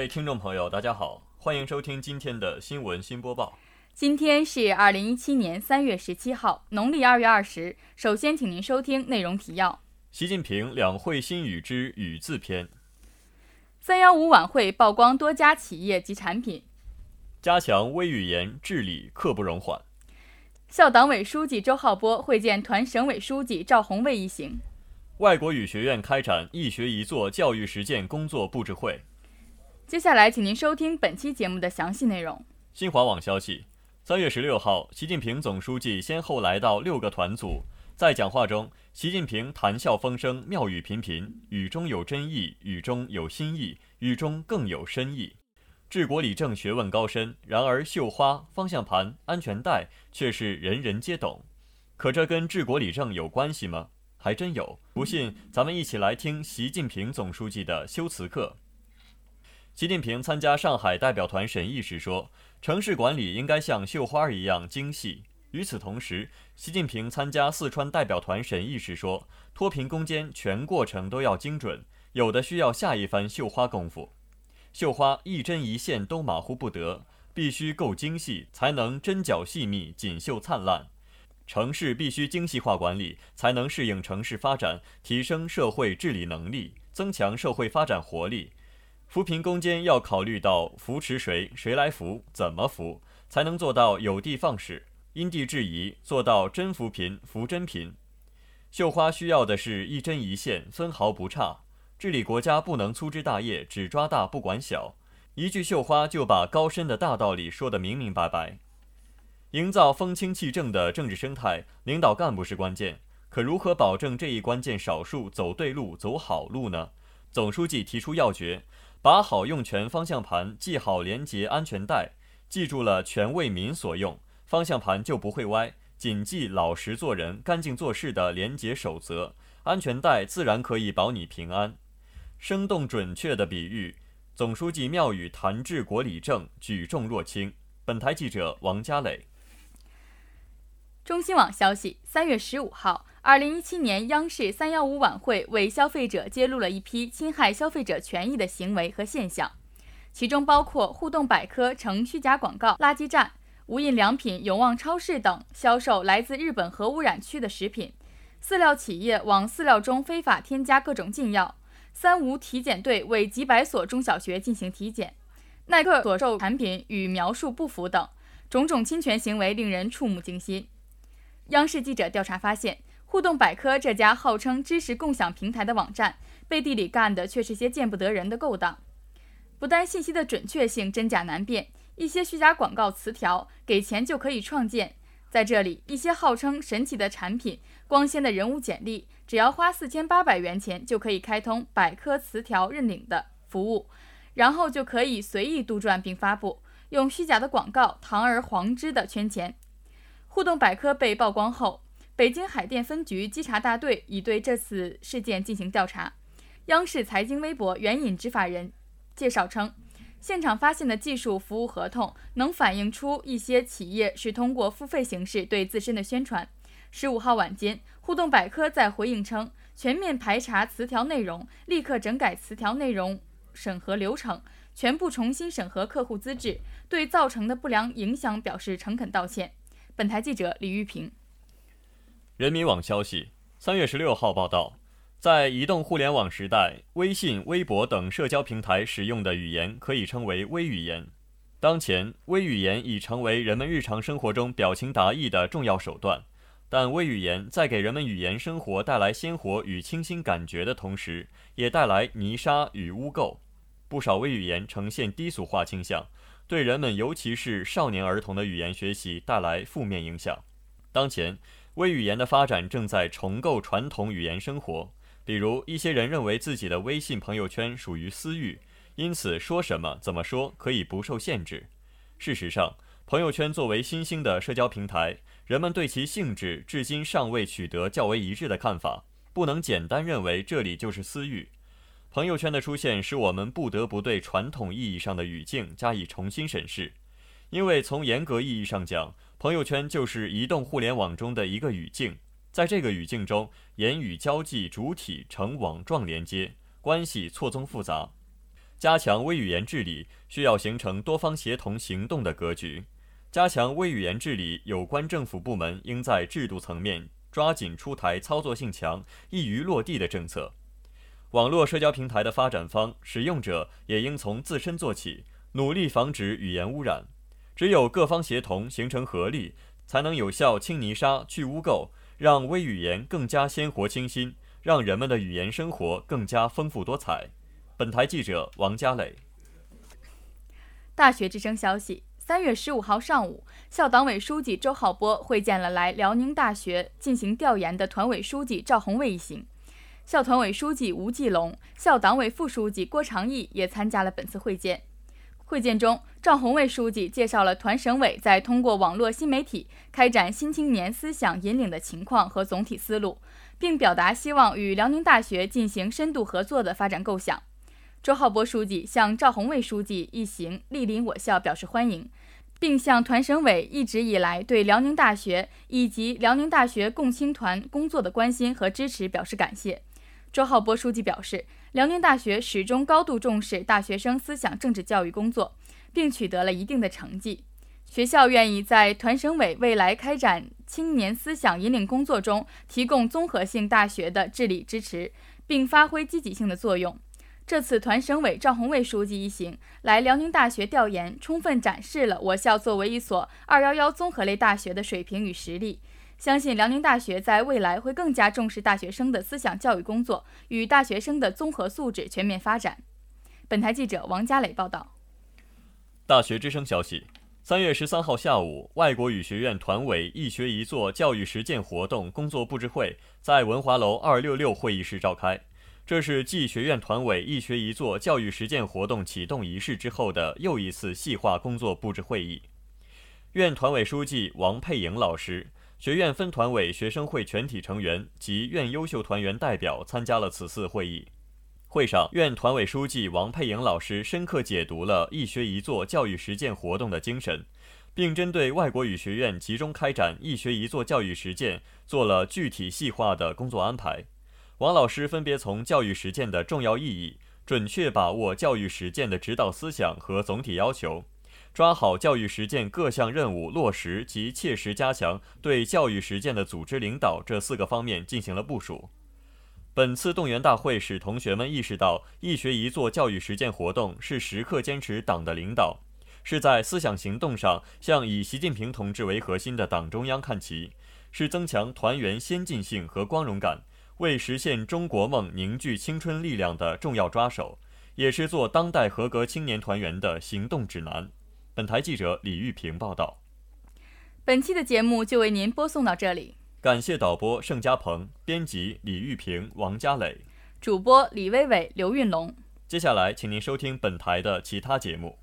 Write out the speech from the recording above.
位听众朋友，大家好，欢迎收听今天的新闻新播报。今天是二零一七年三月十七号，农历二月二十。首先，请您收听内容提要：习近平两会新语之语字篇；三幺五晚会曝光多家企业及产品；加强微语言治理，刻不容缓；校党委书记周浩波会见团省委书记赵红卫一行；外国语学院开展一学一做教育实践工作布置会。接下来，请您收听本期节目的详细内容。新华网消息。三月十六号，习近平总书记先后来到六个团组，在讲话中，习近平谈笑风生，妙语频频，语中有真意，语中有新意，语中更有深意。治国理政学问高深，然而绣花、方向盘、安全带却是人人皆懂。可这跟治国理政有关系吗？还真有。不信，咱们一起来听习近平总书记的修辞课。习近平参加上海代表团审议时说：“城市管理应该像绣花一样精细。”与此同时，习近平参加四川代表团审议时说：“脱贫攻坚全过程都要精准，有的需要下一番绣花功夫。绣花一针一线都马虎不得，必须够精细，才能针脚细密、锦绣灿烂。城市必须精细化管理，才能适应城市发展，提升社会治理能力，增强社会发展活力。”扶贫攻坚要考虑到扶持谁，谁来扶，怎么扶，才能做到有的放矢、因地制宜，做到真扶贫、扶真贫。绣花需要的是一针一线，分毫不差。治理国家不能粗枝大叶，只抓大不管小。一句绣花就把高深的大道理说得明明白白。营造风清气正的政治生态，领导干部是关键。可如何保证这一关键少数走对路、走好路呢？总书记提出要诀。把好用全方向盘，系好廉洁安全带，记住了全为民所用，方向盘就不会歪。谨记老实做人、干净做事的廉洁守则，安全带自然可以保你平安。生动准确的比喻，总书记妙语谈治国理政，举重若轻。本台记者王佳磊。中新网消息，三月十五号。二零一七年央视“三幺五”晚会为消费者揭露了一批侵害消费者权益的行为和现象，其中包括互动百科呈虚假广告、垃圾站、无印良品、永旺超市等销售来自日本核污染区的食品，饲料企业往饲料中非法添加各种禁药，三无体检队为几百所中小学进行体检，耐克所售产品与描述不符等种种侵权行为令人触目惊心。央视记者调查发现。互动百科这家号称知识共享平台的网站，背地里干的却是些见不得人的勾当。不但信息的准确性真假难辨，一些虚假广告词条，给钱就可以创建。在这里，一些号称神奇的产品、光鲜的人物简历，只要花四千八百元钱就可以开通百科词条认领的服务，然后就可以随意杜撰并发布，用虚假的广告堂而皇之的圈钱。互动百科被曝光后。北京海淀分局稽查大队已对这次事件进行调查。央视财经微博援引执法人介绍称，现场发现的技术服务合同能反映出一些企业是通过付费形式对自身的宣传。十五号晚间，互动百科在回应称，全面排查词条内容，立刻整改词条内容审核流程，全部重新审核客户资质，对造成的不良影响表示诚恳道歉。本台记者李玉平。人民网消息，三月十六号报道，在移动互联网时代，微信、微博等社交平台使用的语言可以称为微语言。当前，微语言已成为人们日常生活中表情达意的重要手段。但微语言在给人们语言生活带来鲜活与清新感觉的同时，也带来泥沙与污垢。不少微语言呈现低俗化倾向，对人们，尤其是少年儿童的语言学习带来负面影响。当前。微语言的发展正在重构传统语言生活，比如一些人认为自己的微信朋友圈属于私域，因此说什么怎么说可以不受限制。事实上，朋友圈作为新兴的社交平台，人们对其性质至今尚未取得较为一致的看法，不能简单认为这里就是私域。朋友圈的出现使我们不得不对传统意义上的语境加以重新审视，因为从严格意义上讲。朋友圈就是移动互联网中的一个语境，在这个语境中，言语交际主体呈网状连接，关系错综复杂。加强微语言治理需要形成多方协同行动的格局。加强微语言治理，有关政府部门应在制度层面抓紧出台操作性强、易于落地的政策。网络社交平台的发展方、使用者也应从自身做起，努力防止语言污染。只有各方协同形成合力，才能有效清泥沙、去污垢，让微语言更加鲜活清新，让人们的语言生活更加丰富多彩。本台记者王佳磊。大学之声消息。三月十五号上午，校党委书记周浩波会见了来辽宁大学进行调研的团委书记赵宏卫一行。校团委书记吴继龙、校党委副书记郭长义也参加了本次会见。会见中，赵宏卫书记介绍了团省委在通过网络新媒体开展新青年思想引领的情况和总体思路，并表达希望与辽宁大学进行深度合作的发展构想。周浩波书记向赵宏卫书记一行莅临我校表示欢迎。并向团省委一直以来对辽宁大学以及辽宁大学共青团工作的关心和支持表示感谢。周浩波书记表示，辽宁大学始终高度重视大学生思想政治教育工作，并取得了一定的成绩。学校愿意在团省委未来开展青年思想引领工作中提供综合性大学的治理支持，并发挥积极性的作用。这次团省委赵宏卫书记一行来辽宁大学调研，充分展示了我校作为一所“二幺幺”综合类大学的水平与实力。相信辽宁大学在未来会更加重视大学生的思想教育工作与大学生的综合素质全面发展。本台记者王佳磊报道。大学之声消息：三月十三号下午，外国语学院团委一学一做教育实践活动工作布置会在文华楼二六六会议室召开。这是继学院团委一学一做教育实践活动启动仪式之后的又一次细化工作布置会议。院团委书记王佩莹老师、学院分团委学生会全体成员及院优秀团员代表参加了此次会议。会上，院团委书记王佩莹老师深刻解读了一学一做教育实践活动的精神，并针对外国语学院集中开展一学一做教育实践做了具体细化的工作安排。王老师分别从教育实践的重要意义，准确把握教育实践的指导思想和总体要求，抓好教育实践各项任务落实及切实加强对教育实践的组织领导这四个方面进行了部署。本次动员大会使同学们意识到，一学一做教育实践活动是时刻坚持党的领导，是在思想行动上向以习近平同志为核心的党中央看齐，是增强团员先进性和光荣感。为实现中国梦凝聚青春力量的重要抓手，也是做当代合格青年团员的行动指南。本台记者李玉平报道。本期的节目就为您播送到这里，感谢导播盛家鹏，编辑李玉平、王佳磊，主播李薇薇、刘运龙。接下来，请您收听本台的其他节目。